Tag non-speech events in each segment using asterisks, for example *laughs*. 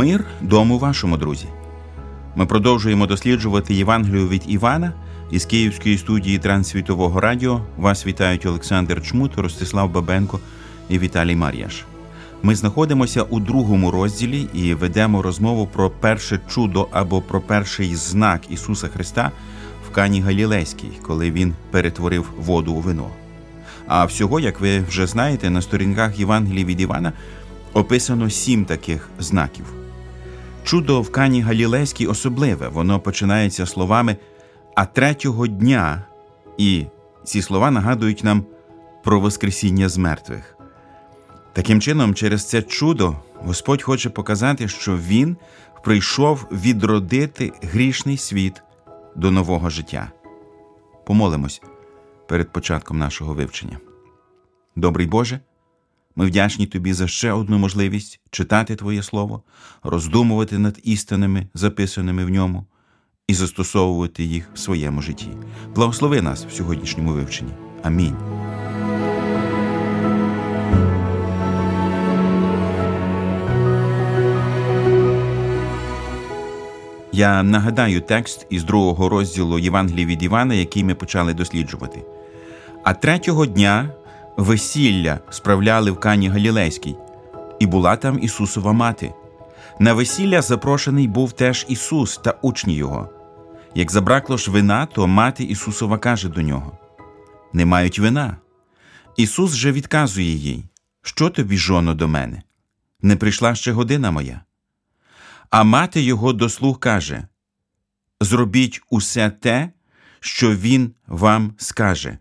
Мир дому вашому друзі. Ми продовжуємо досліджувати Євангелію від Івана із Київської студії Трансвітового радіо. Вас вітають Олександр Чмут, Ростислав Бабенко і Віталій Мар'яш. Ми знаходимося у другому розділі і ведемо розмову про перше чудо або про перший знак Ісуса Христа в Кані Галілейській, коли Він перетворив воду у вино. А всього, як ви вже знаєте, на сторінках Євангелії від Івана описано сім таких знаків. Чудо в Кані Галілейській особливе, воно починається словами а третього дня, і ці слова нагадують нам про Воскресіння з мертвих. Таким чином, через це чудо Господь хоче показати, що Він прийшов відродити грішний світ до нового життя. Помолимось перед початком нашого вивчення. Добрий Боже, ми вдячні Тобі за ще одну можливість читати Твоє Слово, роздумувати над істинами, записаними в ньому, і застосовувати їх в своєму житті. Благослови нас в сьогоднішньому вивченні. Амінь. Я нагадаю текст із другого розділу Євангелії від Івана, який ми почали досліджувати. А третього дня весілля справляли в Кані Галілейській, і була там Ісусова мати. На весілля запрошений був теж Ісус та учні Його. Як забракло ж вина, то мати Ісусова каже до нього: Не мають вина. Ісус же відказує їй, що тобі, жоно, до мене? Не прийшла ще година моя. А мати його до слуг каже: Зробіть усе те, що він вам скаже.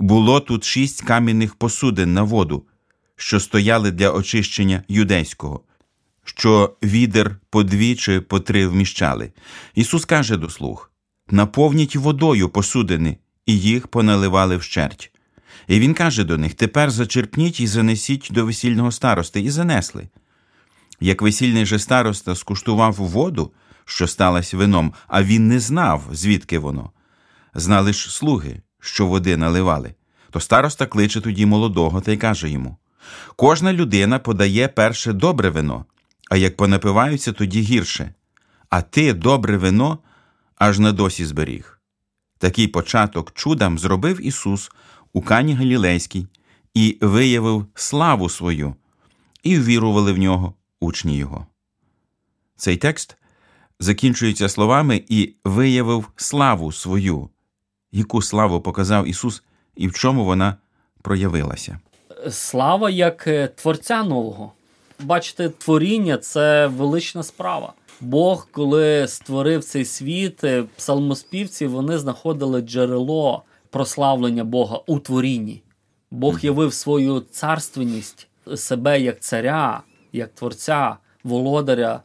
Було тут шість кам'яних посудин на воду, що стояли для очищення юдейського, що відер по дві чи по три вміщали. Ісус каже до слуг: наповніть водою посудини, і їх поналивали вщерть. І він каже до них: Тепер зачерпніть і занесіть до весільного старости, і занесли. Як весільний же староста скуштував воду, що сталася вином, а він не знав, звідки воно. Знали ж слуги, що води наливали. То староста кличе тоді молодого та й каже йому: Кожна людина подає перше добре вино, а як понапиваються, тоді гірше. А ти добре вино аж на досі зберіг. Такий початок чудам зробив Ісус у Кані Галілейській і виявив славу свою, і ввірували в нього учні Його. Цей текст закінчується словами і виявив славу свою, яку славу показав Ісус і в чому вона проявилася. Слава як е, Творця нового. Бачите, творіння це велична справа. Бог, коли створив цей світ, е, псалмоспівці вони знаходили джерело прославлення Бога у творінні. Бог явив свою царственність себе як царя, як творця, володаря,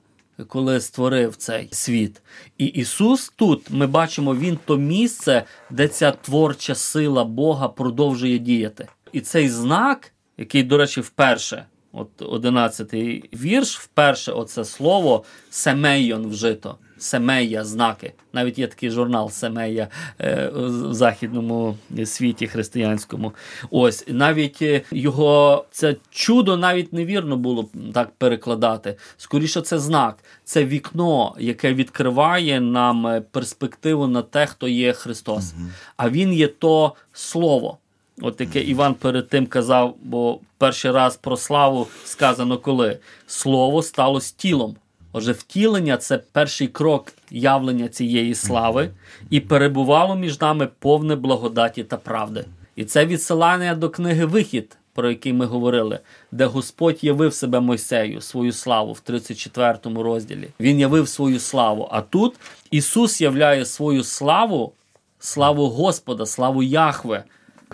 коли створив цей світ. І Ісус тут ми бачимо, Він то місце, де ця творча сила Бога продовжує діяти. І цей знак, який, до речі, вперше. От одинадцятий вірш, вперше оце слово семейон вжито. Семея, знаки. Навіть є такий журнал Семея е, в західному світі християнському. Ось навіть е, його це чудо навіть невірно було так перекладати. Скоріше, це знак, це вікно, яке відкриває нам е, перспективу на те, хто є Христос. Угу. А він є то слово. От яке Іван перед тим казав, бо перший раз про славу сказано коли слово стало тілом. Отже, втілення це перший крок явлення цієї слави, і перебувало між нами повне благодаті та правди. І це відсилання до книги Вихід, про який ми говорили, де Господь явив себе Мойсею, свою славу в 34 розділі. Він явив свою славу. А тут Ісус являє свою славу, славу Господа, славу Яхве,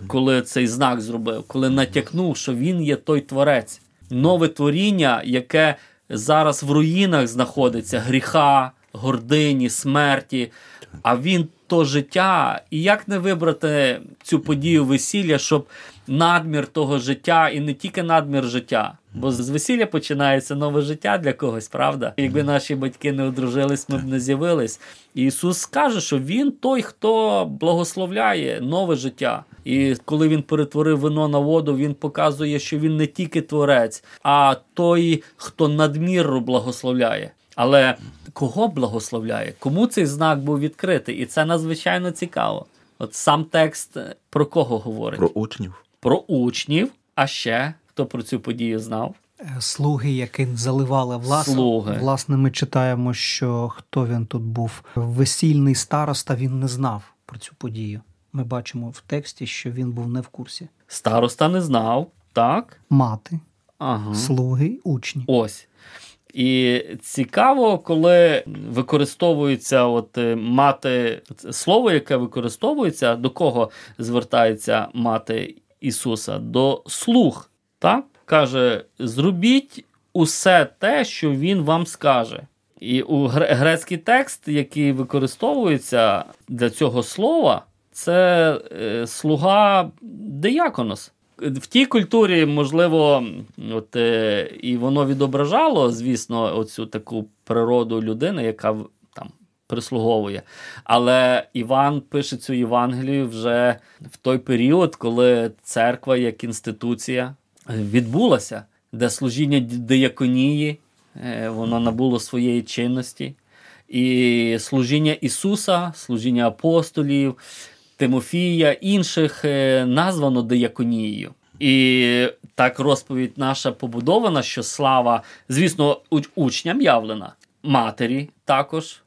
коли цей знак зробив, коли натякнув, що Він є той творець, нове творіння, яке зараз в руїнах знаходиться, гріха, гордині, смерті. А він то життя. І як не вибрати цю подію весілля, щоб надмір того життя і не тільки надмір життя. Бо з весілля починається нове життя для когось, правда? Якби наші батьки не одружились, ми б не з'явились. Ісус скаже, що Він той, хто благословляє нове життя. І коли він перетворив вино на воду, він показує, що він не тільки творець, а той, хто надміру благословляє. Але кого благословляє? Кому цей знак був відкритий? І це надзвичайно цікаво. От сам текст е, про кого говорить? Про учнів. Про учнів. А ще хто про цю подію знав? Е, Слуги, які заливали власне. Слуги. Власне, ми читаємо, що хто він тут був. Весільний староста він не знав про цю подію. Ми бачимо в тексті, що він був не в курсі. Староста не знав, так? Мати, Ага. слуги, учні. Ось. І цікаво, коли використовується от е, мати слово, яке використовується, до кого звертається мати Ісуса? До слуг. Так? Каже: зробіть усе те, що Він вам скаже. І у гре- грецький текст, який використовується для цього слова, це е, слуга дияконос. В тій культурі, можливо, от, е, і воно відображало, звісно, оцю таку природу людини, яка там прислуговує. Але Іван пише цю Євангелію вже в той період, коли церква як інституція відбулася, де служіння дияконії е, воно набуло своєї чинності. І служіння Ісуса, служіння апостолів, Тимофія, інших е, названо дияконією. І так розповідь наша побудована, що слава, звісно, учням явлена, матері також,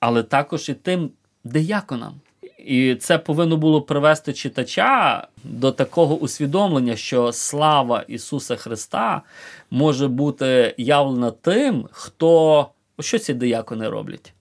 але також і тим дияконам. І це повинно було привести читача до такого усвідомлення, що слава Ісуса Христа може бути явлена тим, хто що ці диякони роблять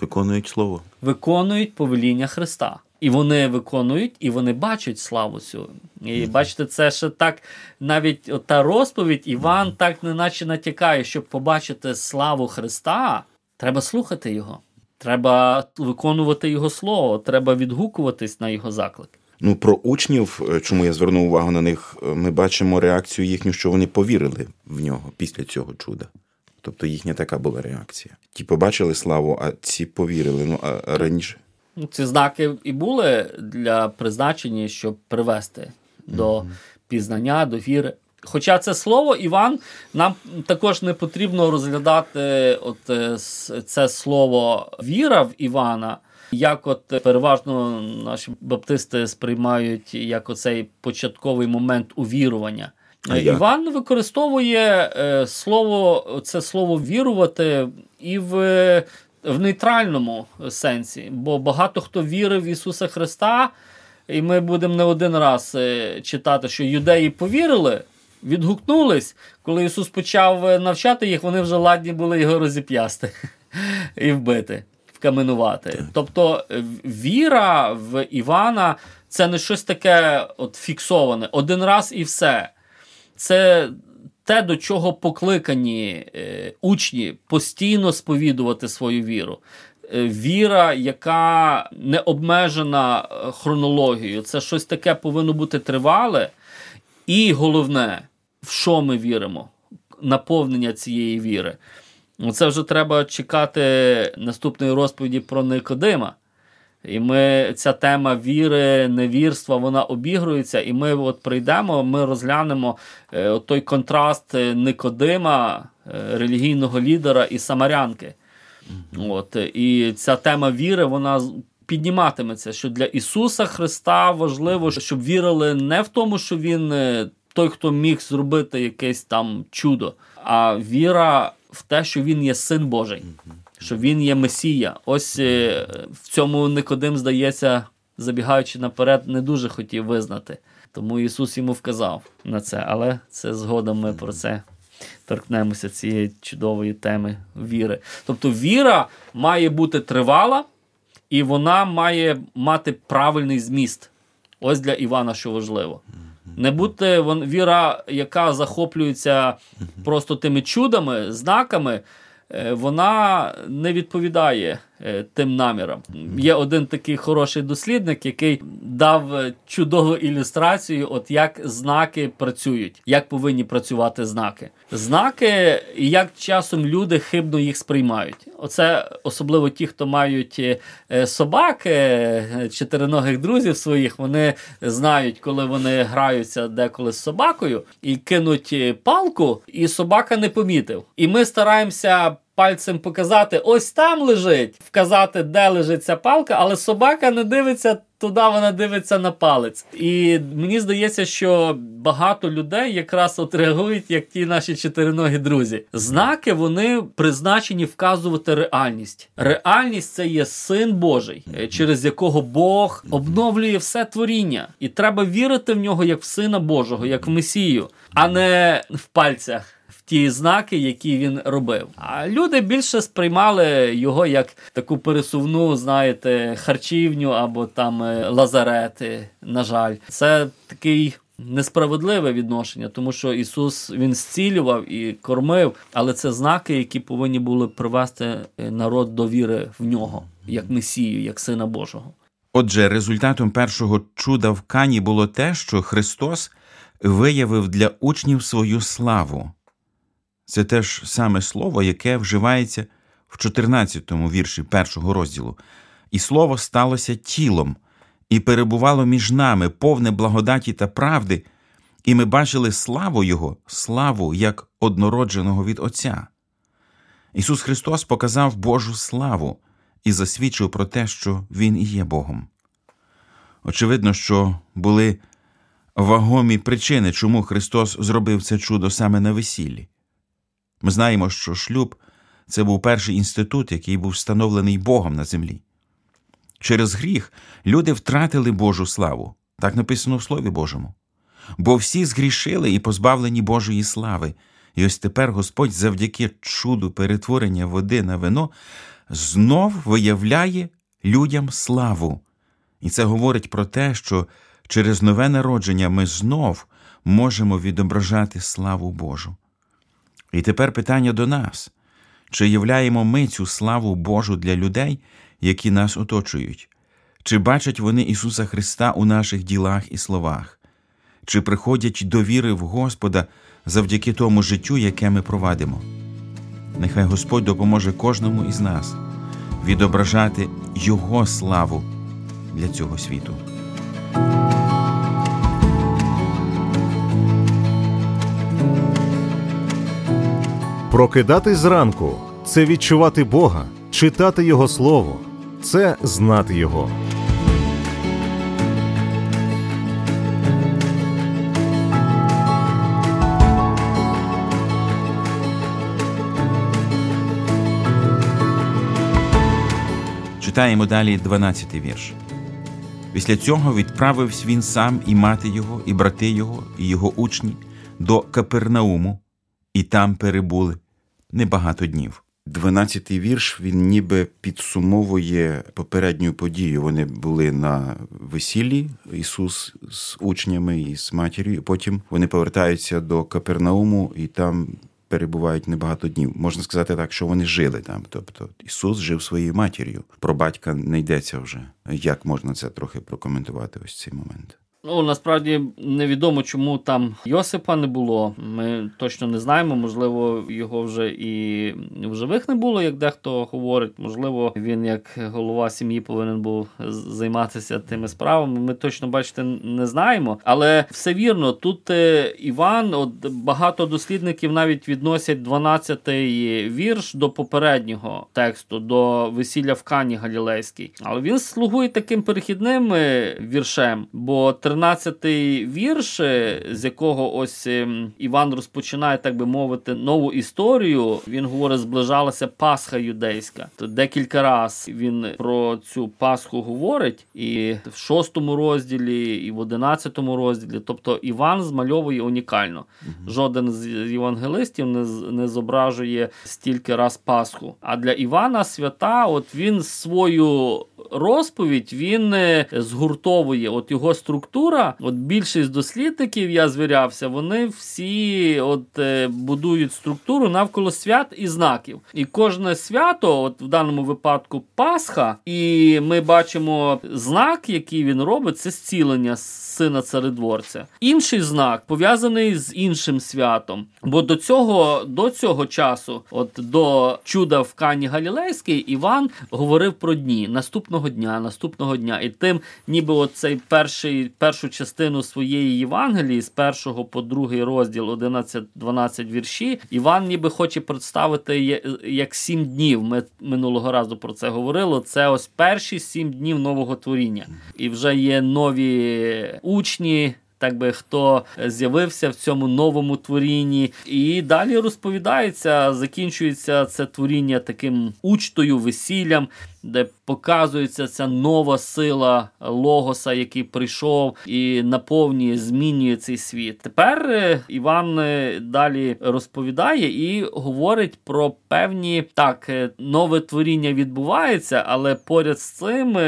Виконують слово. виконують повеління Христа. І вони виконують, і вони бачать славу цю. І бачите, це ще так, навіть та розповідь Іван так неначе натякає, щоб побачити славу Христа, треба слухати його. Треба виконувати його слово, треба відгукуватись на його заклик. Ну, про учнів, е, чому я звернув увагу на них, е, ми бачимо реакцію їхню, що вони повірили в нього після цього чуда. Тобто їхня така була реакція. Ті побачили славу, а ці повірили. Ну, а раніше. Ну, Ці знаки і були для призначені, щоб привести до пізнання, до віри. Хоча це слово Іван, нам також не потрібно розглядати от е, це слово віра в Івана, як от переважно наші баптисти сприймають як оцей початковий момент увірування. А Е, як? Іван використовує е, слово, це слово вірувати і в, в нейтральному сенсі, бо багато хто вірив в Ісуса Христа, і ми будемо не один раз е, читати, що юдеї повірили, відгукнулись. Коли Ісус почав е, навчати їх, вони вже ладні були його розіп'ясти *laughs* і вбити, вкаменувати. Тобто е, віра в Івана це не щось таке от фіксоване, один раз і все. Це те, до чого покликані е, учні постійно сповідувати свою віру. Е, Віра, яка не обмежена е, хронологією, це щось таке повинно бути тривале. І головне, в що ми віримо? Наповнення цієї віри. Це вже треба чекати наступної розповіді про Никодима. І ми ця тема віри, невірства, вона обігрується, і ми от прийдемо, ми розглянемо е, от той контраст е, Никодима, е, релігійного лідера і самарянки. От, і ця тема віри, вона підніматиметься, що для Ісуса Христа важливо, щоб вірили не в тому, що Він той, хто міг зробити якесь там чудо, а віра в те, що він є син Божий, що він є Месія. Ось е, в цьому Никодим, здається, забігаючи наперед, не дуже хотів визнати. Тому Ісус йому вказав на це, але це згодом ми про це торкнемося цієї чудової теми віри. Тобто віра має бути тривала, і вона має мати правильний зміст. Ось для Івана, що важливо. Не бути віра, яка захоплюється просто тими чудами, знаками, вона не відповідає е, тим намірам. Є один такий хороший дослідник, який дав е, чудову ілюстрацію, от як знаки працюють, як повинні працювати знаки. Знаки, як часом люди хибно їх сприймають. Оце особливо ті, хто мають е, е, собак, е, чотириногих друзів своїх, вони знають, коли вони граються деколи з собакою і кинуть е, палку, і собака не помітив. І ми стараємося. Пальцем показати, ось там лежить, вказати, де лежить ця палка, але собака не дивиться туди, вона дивиться на палець. І мені здається, що багато людей якраз от реагують, як ті наші чотириногі друзі. Знаки вони призначені вказувати реальність. Реальність це є син Божий, е, через якого Бог обновлює все творіння, і треба вірити в нього як в сина Божого, як в Месію, а не в пальцях ті знаки, які він робив. А люди більше сприймали його як таку пересувну, знаєте, харчівню або там е, лазарети. На жаль, це такий. Несправедливе відношення, тому що Ісус Він зцілював і кормив, але це знаки, які повинні були привести е, народ до віри в нього, як Месію, як Сина Божого. Отже, результатом першого чуда в Кані було те, що Христос виявив для учнів свою славу. Це те ж саме слово, яке вживається в 14-му вірші першого розділу. І слово сталося тілом і перебувало між нами, повне благодаті та правди, і ми бачили славу Його, славу як однородженого від Отця. Ісус Христос показав Божу славу і засвідчив про те, що Він і є Богом. Очевидно, що були вагомі причини, чому Христос зробив це чудо саме на весіллі. Ми знаємо, що шлюб це був перший інститут, який був встановлений Богом на землі. Через гріх люди втратили Божу славу, так написано в Слові Божому. Бо всі згрішили і позбавлені Божої слави. І ось тепер Господь завдяки чуду перетворення води на вино знов виявляє людям славу. І це говорить про те, що через нове народження ми знов можемо відображати славу Божу. І тепер питання до нас: чи являємо ми цю славу Божу для людей, які нас оточують? Чи бачать вони Ісуса Христа у наших ділах і словах? Чи приходять до віри в Господа завдяки тому життю, яке ми провадимо? Нехай Господь допоможе кожному із нас відображати Його славу для цього світу. Прокидатись зранку це відчувати Бога, читати Його Слово, це знати Його. Читаємо далі 12-й вірш. Після цього відправився він сам і мати його, і брати його, і його учні до Капернауму, і там перебули небагато днів. Дванадцятий вірш він ніби підсумовує попередню подію. Вони були на весіллі Ісус з учнями і з матір'ю. Потім вони повертаються до Капернауму і там перебувають небагато днів. Можна сказати так, що вони жили там. Тобто Ісус жив своєю матір'ю. Про батька не йдеться вже. Як можна це трохи прокоментувати? Ось цей момент. Ну, насправді невідомо, чому там Йосипа не було. Ми точно не знаємо. Можливо, його вже і в живих не було, як дехто говорить. Можливо, він як голова сім'ї повинен був займатися тими справами. Ми точно бачите не знаємо. Але все вірно, тут е, Іван, от багато дослідників навіть відносять 12-й вірш до попереднього тексту, до весілля в Кані Галілейській. Але він слугує таким перехідним е, віршем, бо 13-й вірш, е, з якого ось ем, Іван розпочинає, так би мовити, нову історію. Він говорить, зближалася Пасха юдейська. То декілька разів він про цю Пасху говорить, і в шостому розділі, і в одинадцятому розділі. Тобто Іван змальовує унікально. Жоден з євангелистів не, не зображує стільки раз Пасху. А для Івана свята, от він свою розповідь він е, згуртовує. От його структура, от більшість дослідників, я звірявся, вони всі от е, будують структуру навколо свят і знаків. І кожне свято, от в даному випадку Пасха, і ми бачимо знак, який він робить, це зцілення сина царедворця. Інший знак пов'язаний з іншим святом. Бо до цього, до цього часу, от до чуда в Кані Галілейській, Іван говорив про дні наступного дня, наступного дня. І тим, ніби оцей перший, першу частину своєї Євангелії, з першого по другий розділ, 11-12 вірші, Іван ніби хоче представити як сім днів. Ми минулого разу про це говорили. Це ось перші сім днів нового творіння. І вже є нові учні. Так би хто з'явився в цьому новому творінні, і далі розповідається, закінчується це творіння таким учтою, весіллям, де показується ця нова сила Логоса, який прийшов і наповнює, змінює цей світ. Тепер е, Іван е, далі розповідає і говорить про певні так, е, нове творіння відбувається, але поряд з цим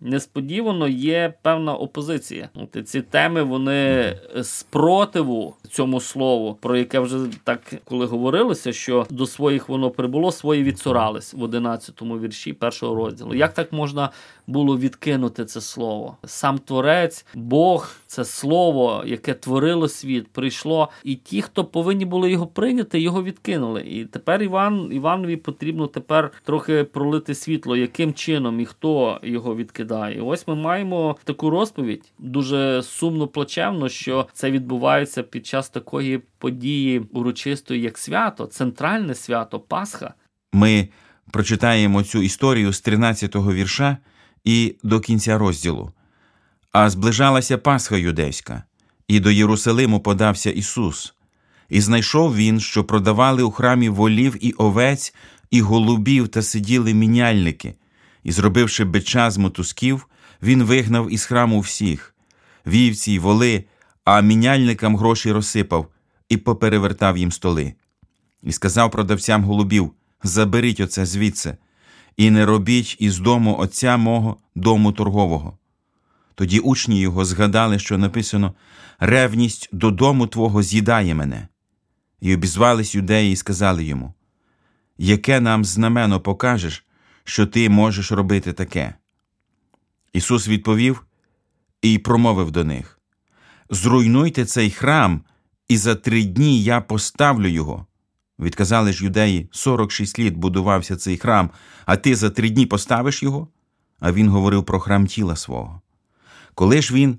несподівано є певна опозиція. Ці теми вони спротиву цьому слову, про яке вже так коли говорилося, що до своїх воно прибуло, свої відсурались в 11-му вірші першого розділу. Як так можна було відкинути це слово? Сам творець, Бог, це слово, яке творило світ, прийшло, і ті, хто повинні були його прийняти, його відкинули. І тепер Іван Іванові потрібно тепер трохи пролити світло, яким чином і хто його відкидає. Ось ми маємо таку розповідь дуже сумно плачевно, що це відбувається під час такої події урочистої, як свято, центральне свято, Пасха. Ми прочитаємо цю історію з 13-го вірша і до кінця розділу. А зближалася Пасха юдейська, і до Єрусалиму подався Ісус. І знайшов він, що продавали у храмі волів і овець, і голубів, та сиділи міняльники. І, зробивши бича з мотузків, він вигнав із храму всіх вівці й воли, а міняльникам гроші розсипав і поперевертав їм столи. І сказав продавцям голубів: Заберіть оце звідси, і не робіть із дому отця мого дому торгового. Тоді учні його згадали, що написано Ревність додому твого з'їдає мене. І обізвались юдеї і сказали йому: Яке нам знамено покажеш, що ти можеш робити таке? Ісус відповів і промовив до них: Зруйнуйте цей храм, і за три дні я поставлю його. Відказали ж юдеї, 46 літ будувався цей храм, а ти за три дні поставиш його? А він говорив про храм тіла свого. Коли ж він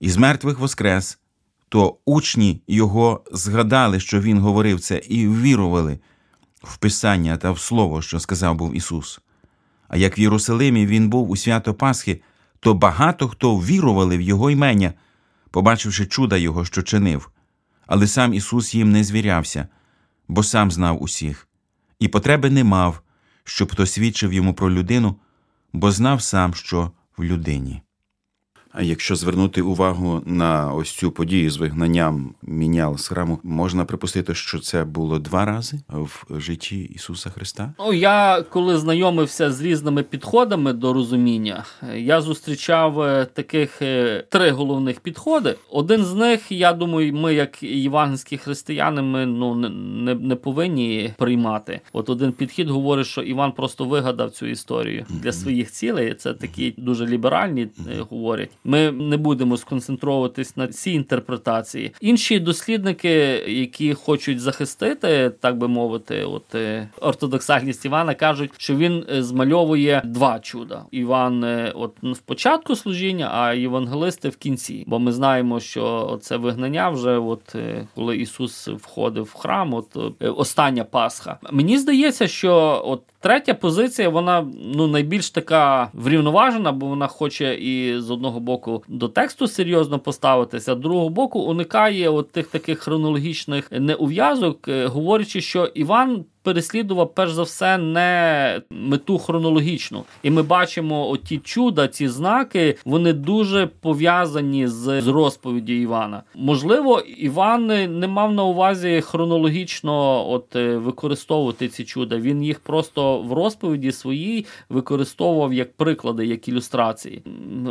із мертвих воскрес, то учні його згадали, що він говорив це, і ввірували в Писання та в Слово, що сказав був Ісус. А як в Єрусалимі він був у свято Пасхи, то багато хто ввірували в Його імення, побачивши чуда Його, що чинив. Але сам Ісус їм не звірявся, бо сам знав усіх, і потреби не мав, щоб хто свідчив йому про людину, бо знав сам, що в людині. А якщо звернути увагу на ось цю подію з вигнанням мінял з храму, можна припустити, що це було два рази в житті Ісуса Христа? Ну, я коли знайомився з різними підходами до розуміння, я зустрічав е, таких е, три головних підходи. Один з них, я думаю, ми, як євангельські християни, ми ну не, не, не повинні приймати. От один підхід говорить, що Іван просто вигадав цю історію для своїх цілей. Це такі дуже ліберальні е, говорять. Ми не будемо сконцентровуватись на цій інтерпретації. Інші дослідники, які хочуть захистити, так би мовити, от е, ортодоксальність Івана, кажуть, що він е, змальовує два чуда. Іван, е, от в початку служіння, а євангелисти в кінці. Бо ми знаємо, що це вигнання вже, от коли Ісус входив в храм, от остання Пасха. Мені здається, що от Третя позиція, вона ну найбільш така врівноважена, бо вона хоче і з одного боку до тексту серйозно поставитися, а з другого боку уникає от тих таких хронологічних неув'язок, е, говорячи, що Іван переслідував перш за все не мету хронологічну. І ми бачимо оті чуда, ці знаки, вони дуже пов'язані з, з розповіді Івана. Можливо, Іван не мав на увазі хронологічно от е, використовувати ці чуда. Він їх просто в розповіді своїй використовував як приклади, як ілюстрації.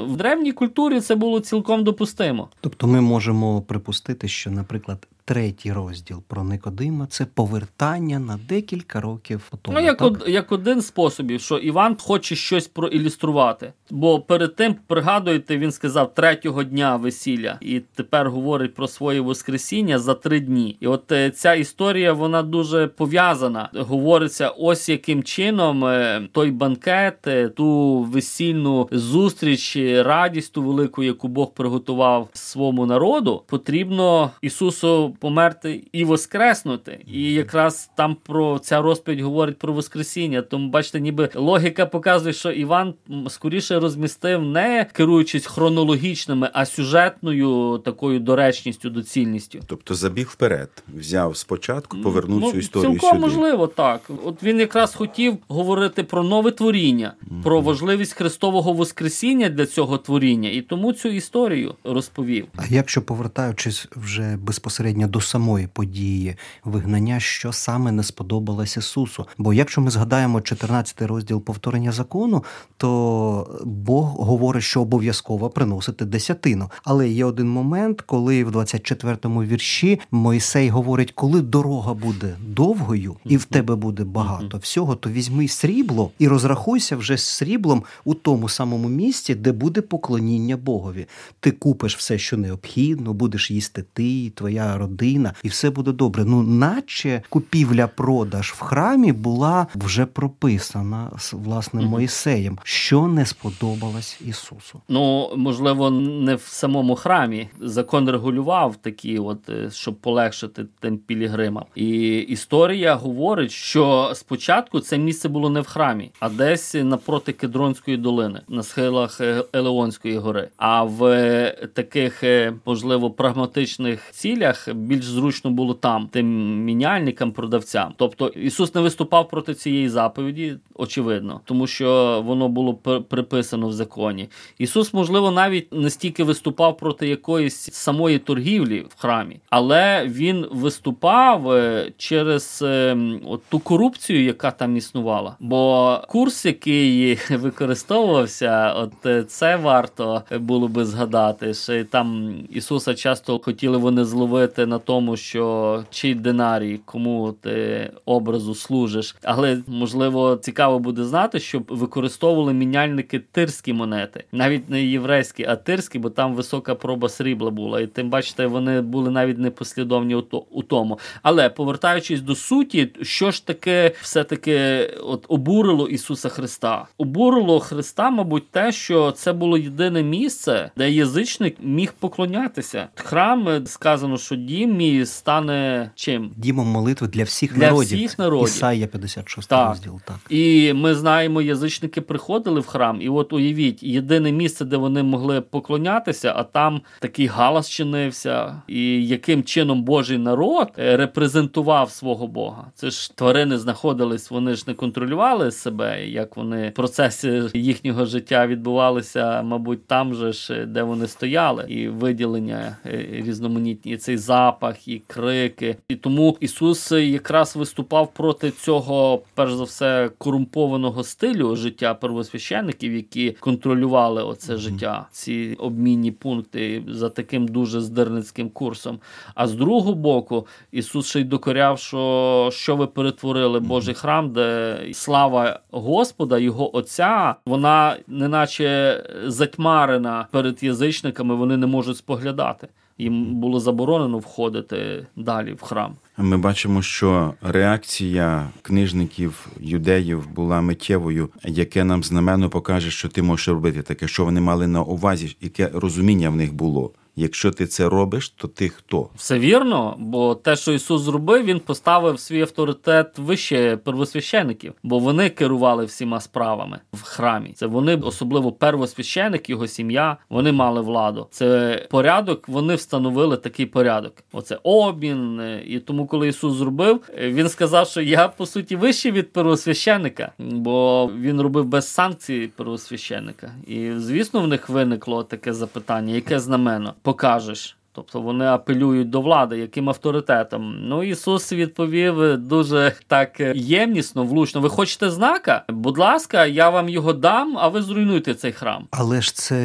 В древній культурі це було цілком допустимо. Тобто ми можемо припустити, що, наприклад, третій розділ про Никодима це повертання на декілька років тому. Ну, як, так? од, як один з способів, що Іван хоче щось проілюструвати. Бо перед тим, пригадуєте, він сказав третього дня весілля, і тепер говорить про своє Воскресіння за три дні. І от е, ця історія вона дуже пов'язана. Говориться, ось яким чином е, той банкет, е, ту весільну зустріч, радість ту велику, яку Бог приготував своєму народу, потрібно Ісусу померти і воскреснути. І якраз там про ця розповідь говорить про Воскресіння. Тому бачите, ніби логіка показує, що Іван скоріше розмістив не керуючись хронологічними, а сюжетною такою доречністю, доцільністю. Тобто забіг вперед, взяв спочатку, повернув Ну, цю історію цілком сюди. можливо, так. От він якраз хотів говорити про нове творіння, про важливість Христового Воскресіння для цього творіння, і тому цю історію розповів. А якщо повертаючись вже безпосередньо до самої події вигнання, що саме не сподобалось Ісусу? Бо якщо ми згадаємо 14 розділ повторення закону, то Бог говорить, що обов'язково приносити десятину. Але є один момент, коли в 24-му вірші Мойсей говорить, коли дорога буде довгою і в тебе буде багато всього, то візьми срібло і розрахуйся вже з сріблом у тому самому місці, де буде поклоніння Богові. Ти купиш все, що необхідно, будеш їсти ти, твоя родина, і все буде добре. Ну, наче купівля-продаж в храмі була вже прописана з власним Моїсеєм, що не сподобалось Ісусу. Ну, можливо, не в самому храмі. Закон регулював такі, от е, щоб полегшити тим пілігримам. І історія говорить, що спочатку це місце було не в храмі, а десь напроти Кедронської долини, на схилах е, Елеонської гори. А в е, таких, можливо, прагматичних цілях більш зручно було там, тим міняльникам, продавцям. Тобто Ісус не виступав проти цієї заповіді, очевидно, тому що воно було пр- приписано в законі. Ісус, можливо, навіть не стільки виступав проти якоїсь самої торгівлі в храмі, але він виступав е, через е, от ту корупцію, яка там існувала. Бо курс, який *laughs* використовувався, от е, це варто було би згадати. Що там Ісуса часто хотіли вони зловити на тому, що чий динарій, кому ти образу служиш. Але можливо цікаво буде знати, що використовували міняльники тирські монети, навіть не єврейські, а тирські, бо там висока проба срібла була. І тим бачите, вони були навіть непослідовні у тому. Але повертаючись до суті, що ж таке все-таки от обурило Ісуса Христа? Обурило Христа, мабуть, те, що це було єдине місце, де язичник міг поклонятися. Храм е, сказано, що дім мій стане чим? Дімом молитви для всіх Для народів. всіх народів. Ісаїя 56 Так. розділ. Так. І ми знаємо, язичники приходили в храм, і от уявіть, єдине місце, де вони могли поклонятися, а там такий галас чинився. І яким чином Божий народ е, репрезентував свого Бога? Це ж тварини знаходились, вони ж не контролювали себе, як вони процеси їхнього життя відбувалися, мабуть, там же ж, де вони стояли, і виділення е, різноманітні, і цей запах, і крики. І тому Ісус якраз виступав проти цього, перш за все, корумпованого стилю життя первосвященників, які контролювали оце життя, ці обмінні пункти за таким дуже здирницьким курсом. А з другого боку, Ісус ще й докоряв, що, що ви перетворили Божий храм, де слава Господа, Його Отця, вона неначе затьмарена перед язичниками, вони не можуть споглядати. Їм було заборонено входити далі в храм. Ми бачимо, що реакція книжників юдеїв була миттєвою, яке нам знаменно покаже, що ти можеш робити таке, що вони мали на увазі, яке розуміння в них було. Якщо ти це робиш, то ти хто? Все вірно, бо те, що Ісус зробив, він поставив свій авторитет вище первосвящеників, бо вони керували всіма справами в храмі. Це вони, особливо первосвященик, його сім'я, вони мали владу. Це порядок, вони встановили такий порядок. Оце обмін. е, І тому, коли Ісус зробив, е, він сказав, що я по суті вищий від первосвященика, бо він робив без санкцій первосвященика. І звісно, в них виникло таке запитання: яке знамено покажеш? Тобто вони апелюють до влади, яким авторитетом. Ну Ісус відповів дуже так ємнісно, влучно. Ви хочете знака? Будь ласка, я вам його дам, а ви зруйнуйте цей храм. Але ж це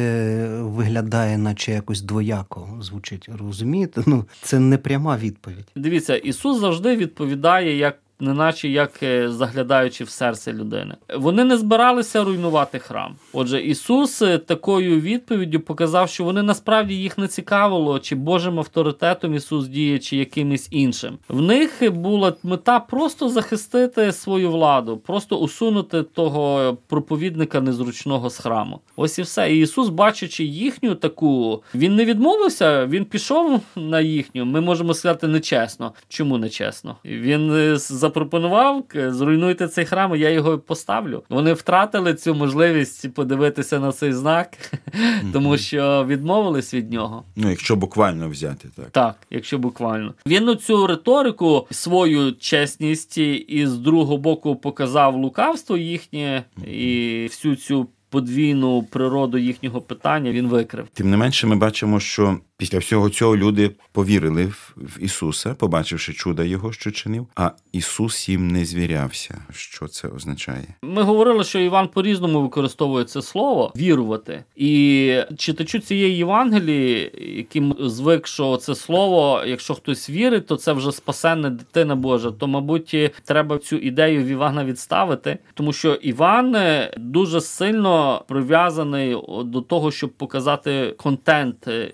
виглядає, наче якось двояко звучить. Розумієте? Ну це не пряма відповідь. Дивіться, Ісус завжди відповідає як. Неначе як е, заглядаючи в серце людини, вони не збиралися руйнувати храм. Отже, Ісус е, такою відповіддю показав, що вони насправді їх не цікавило, чи Божим авторитетом Ісус діє, чи якимось іншим. В них була мета просто захистити свою владу, просто усунути того проповідника незручного з храму. Ось і все. І Ісус, бачачи їхню таку, він не відмовився, він пішов на їхню. Ми можемо сказати нечесно. Чому нечесно? Він е, запропонував зруйнуйте цей храм, і я його поставлю. Вони втратили цю можливість подивитися на цей знак, *laughs* тому що відмовились від нього. Ну, якщо буквально взяти так. Так, якщо буквально. Він цю риторику, свою чесність і з другого боку показав лукавство їхнє і всю цю подвійну природу їхнього питання він викрив. Тим не менше, ми бачимо, що після всього цього люди повірили в, Ісуса, побачивши чуда Його, що чинив, а Ісус їм не звірявся. Що це означає? Ми говорили, що Іван по-різному використовує це слово вірувати. І читачу цієї Євангелії, яким звик, що це слово, якщо хтось вірить, то це вже спасенна дитина Божа. То, мабуть, треба цю ідею в Івана відставити, тому що Іван е, дуже сильно прив'язаний до того, щоб показати контент е,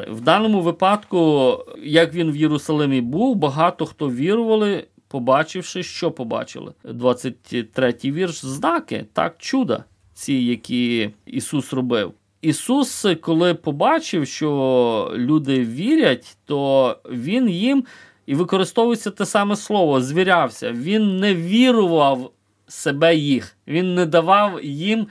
віри. В даному випадку, як він в Єрусалимі був, багато хто вірували. Побачивши, що побачили, 23-й вірш, знаки, так, чуда, ці, які Ісус робив. Ісус, коли побачив, що люди вірять, то Він їм і використовується те саме слово, звірявся. Він не вірував себе їх, він не давав їм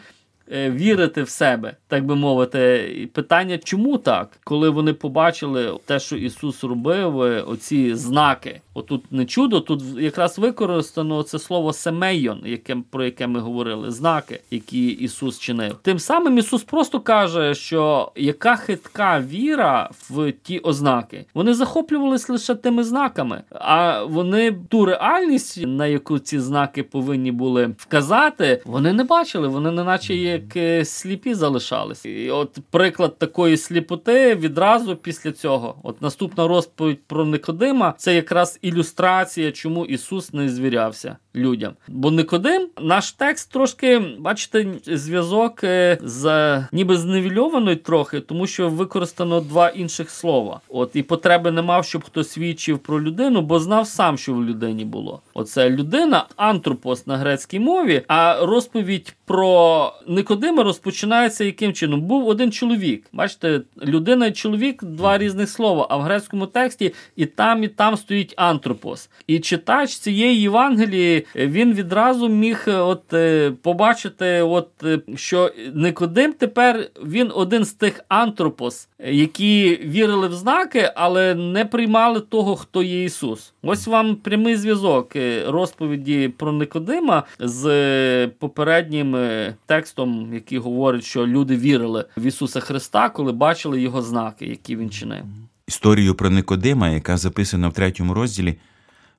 вірити в себе, так би мовити. І питання, чому так? Коли вони побачили те, що Ісус робив, е, оці знаки. Отут не чудо, тут якраз використано це слово семейон, яке, про яке ми говорили, знаки, які Ісус чинив. Тим самим Ісус просто каже, що яка хитка віра в ті ознаки. Вони захоплювались лише тими знаками, а вони ту реальність, на яку ці знаки повинні були вказати, вони не бачили. Вони неначе як е, сліпі залишались. І от приклад такої сліпоти відразу після цього. От наступна розповідь про Никодима це якраз ілюстрація, чому Ісус не звірявся людям. Бо Никодим, наш текст трошки, бачите, зв'язок е, з ніби зневільований трохи, тому що використано два інших слова. От і потреби не мав, щоб хтось свідчив про людину, бо знав сам, що в людині було. Оце людина, антропос на грецькій мові. А розповідь про Никодима розпочинається яким чином? Був один чоловік. Бачите, людина і чоловік два різних слова. А в грецькому тексті і там, і там стоїть антропос. І читач цієї Євангелії він відразу міг е, от е, побачити, от е, що Никодим тепер він один з тих антропос, які вірили в знаки, але не приймали того, хто є Ісус. Ось вам прямий зв'язок е, розповіді про Никодима з е, попереднім е, текстом, який говорить, що люди вірили в Ісуса Христа, коли бачили його знаки, які він чинив. Історію про Никодима, яка записана в третьому розділі,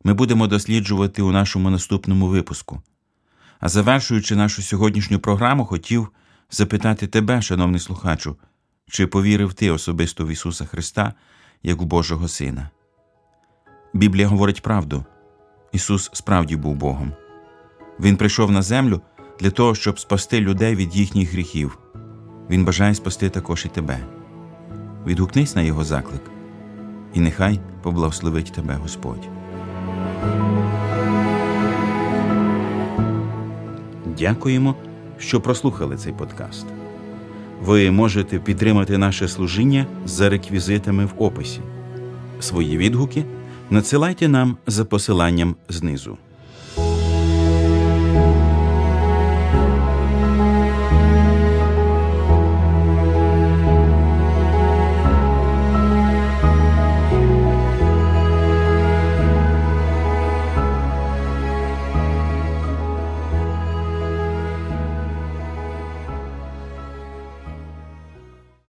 ми будемо досліджувати у нашому наступному випуску. А завершуючи нашу сьогоднішню програму, хотів запитати тебе, шановний слухачу, чи повірив ти особисто в Ісуса Христа як в Божого Сина? Біблія говорить правду. Ісус справді був Богом. Він прийшов на землю для того, щоб спасти людей від їхніх гріхів. Він бажає спасти також і тебе. Відгукнись на Його заклик, і нехай поблагословить тебе Господь. Дякуємо, що прослухали цей подкаст. ви можете підтримати наше служіння за реквізитами в описі. Свої відгуки надсилайте нам за посиланням знизу.